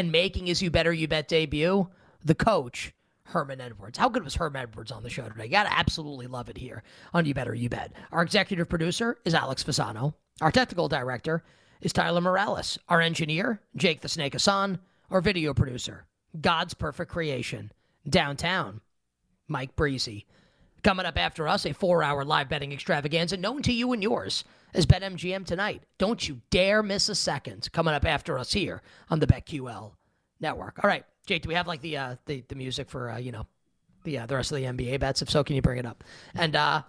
and making his You Better You Bet debut, the coach, Herman Edwards. How good was Herman Edwards on the show today? You gotta absolutely love it here on You Better You Bet. Our executive producer is Alex Fasano. Our technical director is Tyler Morales. Our engineer, Jake the Snake Hassan. Our video producer, God's Perfect Creation, downtown, Mike Breezy. Coming up after us, a four hour live betting extravaganza known to you and yours as BetMGM tonight. Don't you dare miss a second. Coming up after us here on the BetQL network. All right, Jake, do we have like the uh, the, the music for, uh, you know, the, uh, the rest of the NBA bets? If so, can you bring it up? And, uh,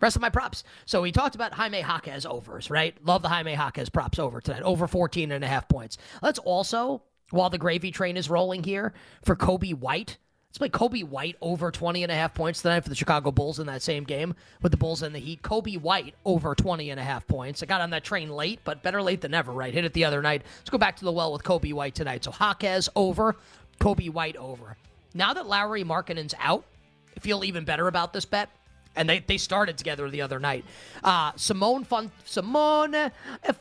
Rest of my props. So we talked about Jaime Jaquez overs, right? Love the Jaime Jaquez props over tonight, over 14 and a half points. Let's also, while the gravy train is rolling here, for Coby White, let's play Coby White over 20 and a half points tonight for the Chicago Bulls in that same game with the Bulls and the Heat. Coby White over 20 and a half points. I got on that train late, but better late than never, right? Hit it the other night. Let's go back to the well with Coby White tonight. So Jaquez over, Coby White over. Now that Lauri Markkanen's out, I feel even better about this bet and they, they started together the other night. Uh, Simone Fon- Simone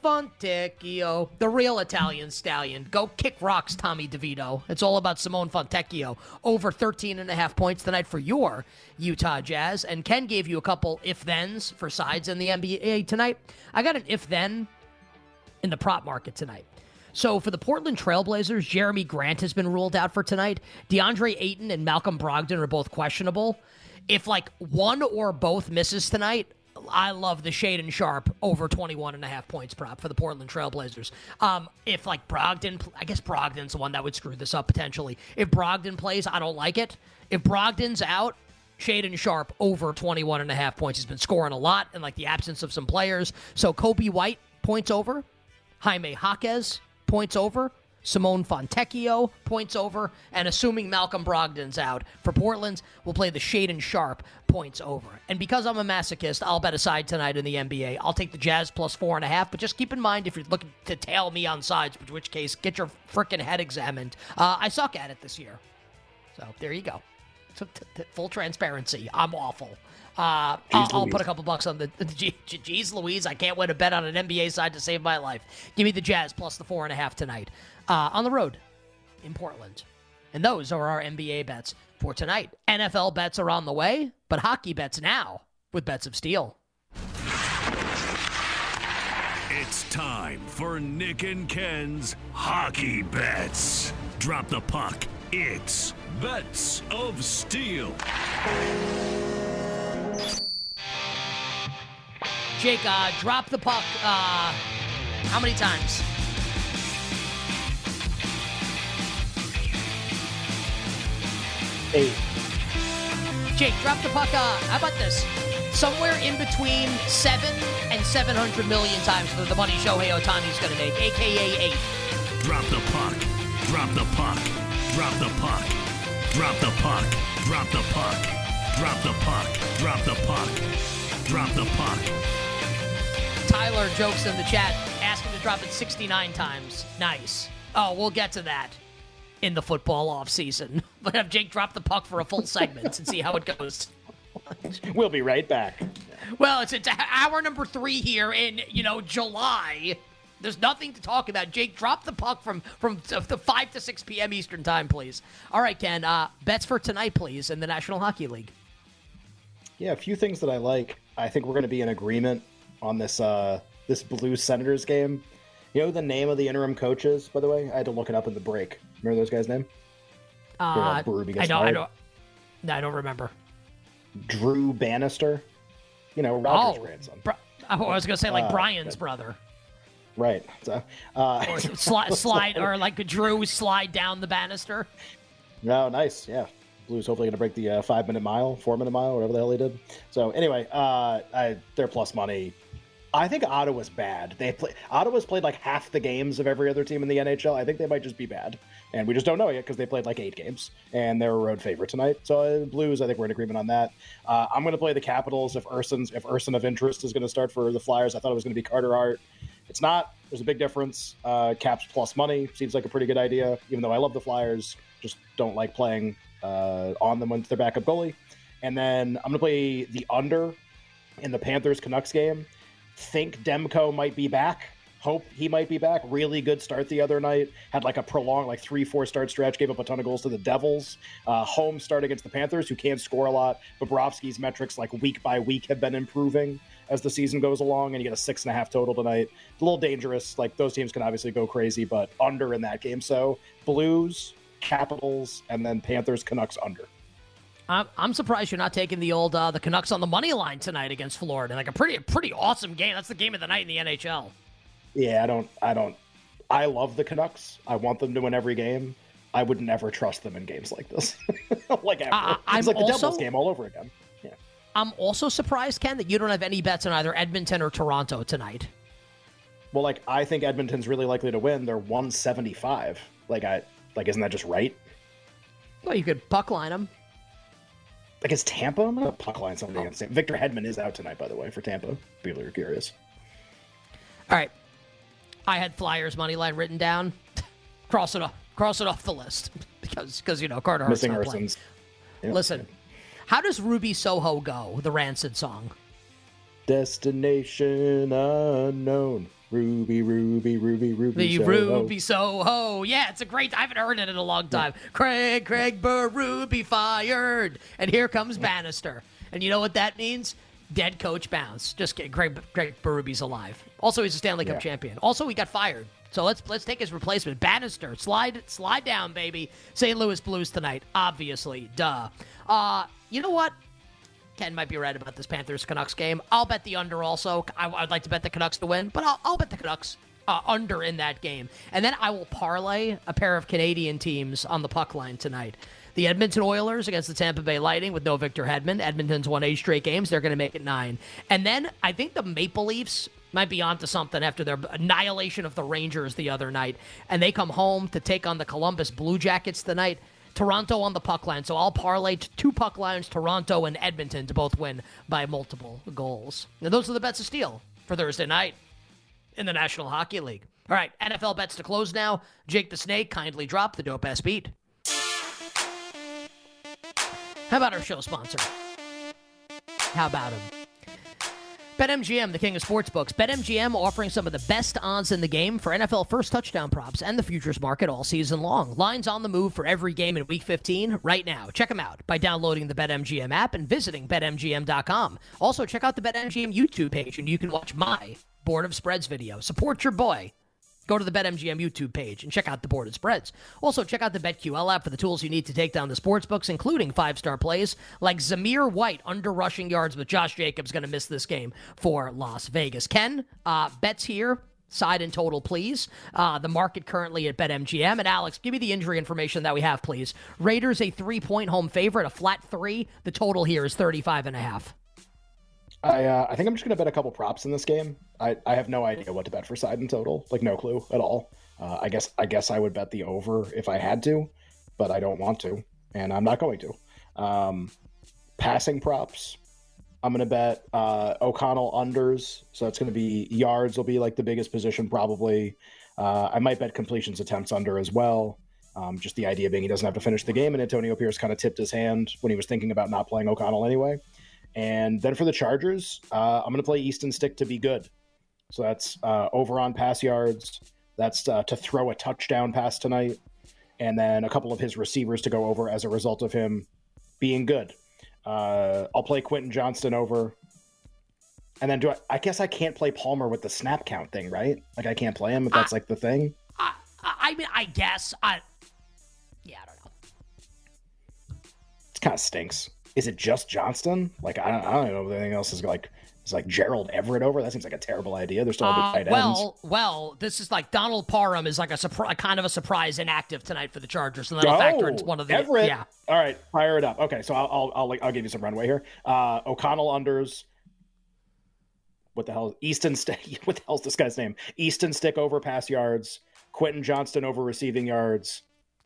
Fontecchio, the real Italian stallion. Go kick rocks, Tommy DeVito. It's all about Simone Fontecchio. Over 13 and a half points tonight for your Utah Jazz. And Ken gave you a couple if-thens for sides in the NBA tonight. I got an if-then in the prop market tonight. So for the Portland Trailblazers, Jerami Grant has been ruled out for tonight. DeAndre Ayton and Malcolm Brogdon are both questionable. If like one or both misses tonight, I love the Shaedon Sharpe over 21 and a half points prop for the Portland Trailblazers. Um, if like Brogdon, I guess Brogdon's the one that would screw this up potentially. If Brogdon plays, I don't like it. If Brogdon's out, Shaedon Sharpe over 21 and a half points. He's been scoring a lot in like the absence of some players. So Coby White points over, Jaime Jaquez points over, Simone Fontecchio points over, and assuming Malcolm Brogdon's out for Portland, we'll play the Shaedon Sharpe points over. And because I'm a masochist, I'll bet a side tonight in the NBA. I'll take the Jazz plus four and a half, but just keep in mind if you're looking to tail me on sides, in which case, get your freaking head examined. Uh, I suck at it this year. So there you go. So t- t- full transparency. I'm awful. Uh, I'll, I'll, put a couple bucks on the, the Jeez Louise. I can't win a bet on an NBA side to save my life. Give me the Jazz plus the four and a half tonight uh, on the road in Portland. And those are our NBA bets for tonight. NFL bets are on the way, but hockey bets now with Bets of Steel. It's time for Nick and Ken's hockey bets. Drop the puck. It's Bets of Steel. Jake, uh, drop the puck. Uh, how many times? Eight. Jake, drop the puck. Uh, how about this? Somewhere in between seven and 700 million times for the money Shohei Ohtani's going to make, aka eight. Drop the puck. Drop the puck. Drop the puck. Drop the puck. Drop the puck. Drop the puck. Drop the puck. Drop the puck. Tyler jokes in the chat, asking to drop it 69 times. Nice. Oh, we'll get to that in the football off season. But have Jake drop the puck for a full segment and see how it goes. We'll be right back. Well, it's, it's hour number three here in you know July. There's nothing to talk about. Jake, drop the puck from from the five to six p.m. Eastern time, please. All right, Ken. Uh, bets for tonight, please, in the National Hockey League. Yeah, a few things that I like. I think we're going to be in agreement on this uh, this Blue Senators game. You know the name of the interim coaches, by the way. I had to look it up in the break. Remember those guys' name? Uh, I don't. I don't. I don't remember. Drew Bannister. You know, Roger's oh, grandson. Oh, I was gonna say like uh, Brian's brother. Right. So, uh, or slide, slide, or like Drew slide down the banister. No, oh, nice. Yeah. Blues hopefully going to break the uh, five minute mile, four minute mile, whatever the hell he did. So anyway, uh, I, they're plus money. I think Ottawa's bad. They play Ottawa's played like half the games of every other team in the NHL. I think they might just be bad, and we just don't know yet because they played like eight games and they're a road favorite tonight. So uh, Blues, I think we're in agreement on that. Uh, I'm going to play the Capitals if Ersson's if Ersson of interest is going to start for the Flyers. I thought it was going to be Carter Hart. It's not. There's a big difference. Uh, Caps plus money seems like a pretty good idea. Even though I love the Flyers, just don't like playing uh, on them with their backup goalie. And then I'm going to play the under in the Panthers Canucks game think Demko might be back. Hope he might be back. Really good start the other night. Had like a prolonged, like three, four start stretch. Gave up a ton of goals to the Devils. Uh, home start against the Panthers, who can't score a lot. Bobrovsky's metrics, like week by week, have been improving as the season goes along. And you get a six and a half total tonight. It's a little dangerous. Like those teams can obviously go crazy, but under in that game. So Blues, Capitals, and then Panthers, Canucks under. I'm, I'm surprised you're not taking the old uh, the Canucks on the money line tonight against Florida. Like a pretty pretty awesome game. That's the game of the night in the NHL. Yeah, I don't. I don't. I love the Canucks. I want them to win every game. I would never trust them in games like this. like ever. I- it's like the also- Devils game all over again. Yeah. I'm also surprised, Ken, that you don't have any bets on either Edmonton or Toronto tonight. Well, like I think Edmonton's really likely to win. They're 175. Like I like, isn't that just right? Well, you could puck line them. Like is Tampa? I'm gonna puck line somebody oh. against Tampa. Victor Hedman is out tonight, by the way, for Tampa. People are curious. All right. I had Flyers money line written down. cross it off. Cross it off the list because because you know Carter Hart's Missing not playing. Ursons. Yep. Listen, how does Ruby Soho go? The Rancid song. Destination unknown. Ruby, Ruby, Ruby, Ruby. The Soho. Ruby Soho. Yeah, it's a great. I haven't heard it in a long time. Craig, Craig Burr, Ruby fired, and here comes Bannister. And you know what that means? Dead coach bounce. Just kidding. Craig, Craig Berube Alive. Also, he's a Stanley Cup Yeah. champion. Also, he got fired. So let's let's take his replacement, Bannister. Slide slide down, baby. St. Louis Blues tonight, obviously. Duh. Uh, you know what? Ken might be right about this Panthers Canucks game. I'll bet the under also. I, would like to bet the Canucks to win, but I'll, I'll bet the Canucks uh, under in that game. And then I will parlay a pair of Canadian teams on the puck line tonight. The Edmonton Oilers against the Tampa Bay Lightning with no Victor Hedman. Edmonton's won eight straight games. They're going to make it nine. And then I think the Maple Leafs might be onto something after their annihilation of the Rangers the other night. And they come home to take on the Columbus Blue Jackets tonight. Toronto on the puck line. So I'll parlay two puck lines, Toronto and Edmonton, to both win by multiple goals. Now, those are the bets of steel for Thursday night in the National Hockey League. All right, NFL bets to close now. Jake the Snake kindly dropped the dope ass beat. How about our show sponsor? How about him? BetMGM, the king of sportsbooks. BetMGM offering some of the best odds in the game for NFL first touchdown props and the futures market all season long. Lines on the move for every game in Week 15 right now. Check them out by downloading the BetMGM app and visiting BetMGM.com. Also, check out the BetMGM YouTube page and you can watch my Board of Spreads video. Support your boy. Go to the BetMGM YouTube page and check out the board of spreads. Also, check out the BetQL app for the tools you need to take down the sports books, including five star plays like Zamir White under rushing yards, but Josh Jacobs going to miss this game for Las Vegas. Ken, uh, bets here. Side and total, please. Uh, the market currently at BetMGM. And Alex, give me the injury information that we have, please. Raiders a three point home favorite, a flat three. The total here is 35 and a half. I uh, I think I'm just gonna bet a couple props in this game. I, I have no idea what to bet for side and total, like no clue at all. Uh, I guess I guess I would bet the over if I had to, but I don't want to, and I'm not going to. Um, passing props, I'm gonna bet uh, O'Connell unders, so it's gonna be yards will be like the biggest position probably. Uh, I might bet completions attempts under as well. Um, just the idea being he doesn't have to finish the game, and Antonio Pierce kind of tipped his hand when he was thinking about not playing O'Connell anyway. And then for the Chargers, uh, I'm going to play Easton Stick to be good. So that's uh, over on pass yards. That's uh, to throw a touchdown pass tonight. And then a couple of his receivers to go over as a result of him being good. Uh, I'll play Quentin Johnston over. And then do I, I guess I can't play Palmer with the snap count thing, right? Like I can't play him if that's like the thing. I, I I mean, I guess. I, yeah, I don't know. It kind of stinks. Is it just Johnston? Like I don't, I don't know if anything else is like is like Gerald Everett over. That seems like a terrible idea. They're still Uh, tight ends. well, well, this is like Donald Parham is like a surprise, kind of a surprise inactive tonight for the Chargers, and that'll factor into one of the Oh, Everett. yeah. All right, fire it up. Okay, so I'll I'll I'll, I'll give you some runway here. Uh, O'Connell unders. What the hell? Easton Stick. What the hell's this guy's name? Easton Stick over pass yards. Quentin Johnston over receiving yards.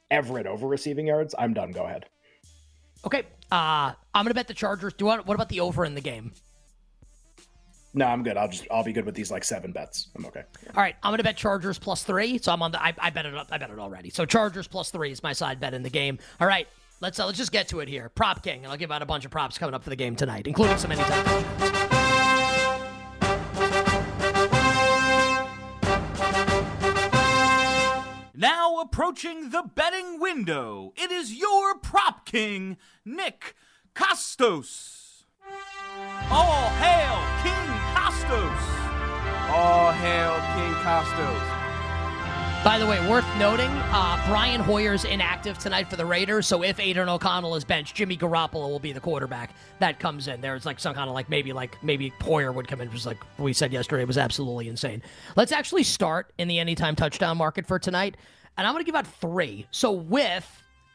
Everett over receiving yards. I'm done. Go ahead. Okay, uh, I'm gonna bet the Chargers. Do? What about the over in the game? No, I'm good. I'll just I'll be good with these like seven bets. I'm okay. All right, I'm gonna bet Chargers plus three. So I'm on the. I, I bet it. up- I bet it already. So Chargers plus three is my side bet in the game. All right, let's uh, let's just get to it here. Prop King, and I'll give out a bunch of props coming up for the game tonight, including some anytime approaching the betting window. It is your prop king, Nick Kostos. All hail King Kostos! All hail King Kostos. By the way, worth noting, uh, Brian Hoyer's inactive tonight for the Raiders. So if Aidan O'Connell is benched, Jimmy Garoppolo will be the quarterback that comes in. There's like some kind of like maybe like maybe Hoyer would come in, just like we said yesterday, it was absolutely insane. Let's actually start in the anytime touchdown market for tonight, and I'm going to give out three. So with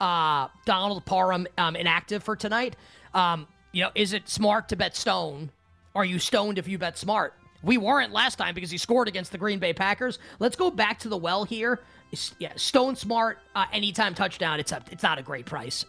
uh, Donald Parham um, inactive for tonight, um, you know, is it smart to bet Stone? Are you stoned if you bet smart? We weren't last time because he scored against the Green Bay Packers. Let's go back to the well here. Yeah, Stone Smart uh, anytime touchdown. It's a, it's not a great price.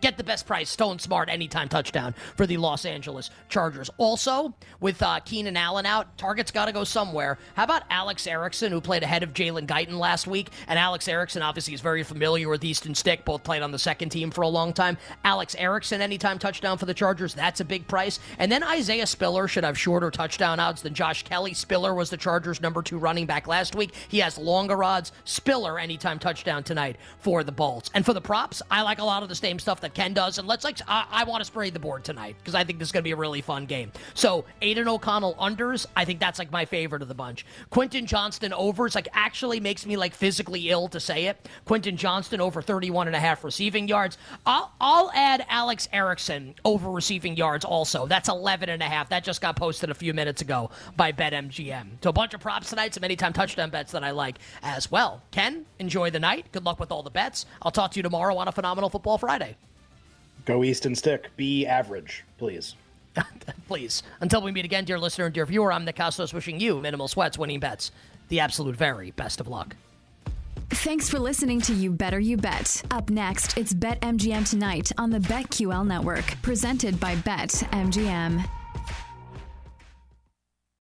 Get the best price, Stone Smart, anytime touchdown for the Los Angeles Chargers. Also, with uh, Keenan Allen out, target's got to go somewhere. How about Alex Erickson, who played ahead of Jalen Guyton last week? And Alex Erickson obviously is very familiar with Easton Stick, both played on the second team for a long time. Alex Erickson, anytime touchdown for the Chargers, that's a big price. And then Isaiah Spiller should have shorter touchdown odds than Josh Kelley. Spiller was the Chargers' number two running back last week. He has longer odds. Spiller, anytime touchdown tonight for the Bolts. And for the props, I like a lot of the same stuff stuff that Ken does, and let's like I, I want to spray the board tonight because I think this is going to be a really fun game. So Aidan O'Connell unders, I think that's like my favorite of the bunch. Quentin Johnston overs like actually makes me like physically ill to say it. Quentin Johnston over 31 and a half receiving yards. I'll I'll add Alex Erickson over receiving yards also. That's 11 and a half. That just got posted a few minutes ago by BetMGM. So a bunch of props tonight, some anytime touchdown bets that I like as well. Ken, enjoy the night. Good luck with all the bets. I'll talk to you tomorrow on a phenomenal football Friday. Go Easton Stick. Be average, please. please. Until we meet again, dear listener and dear viewer, I'm Nick Kostos wishing you minimal sweats, winning bets, the absolute very best of luck. Thanks for listening to You Better You Bet. Up next, it's Bet MGM tonight on the BetQL network, presented by Bet MGM.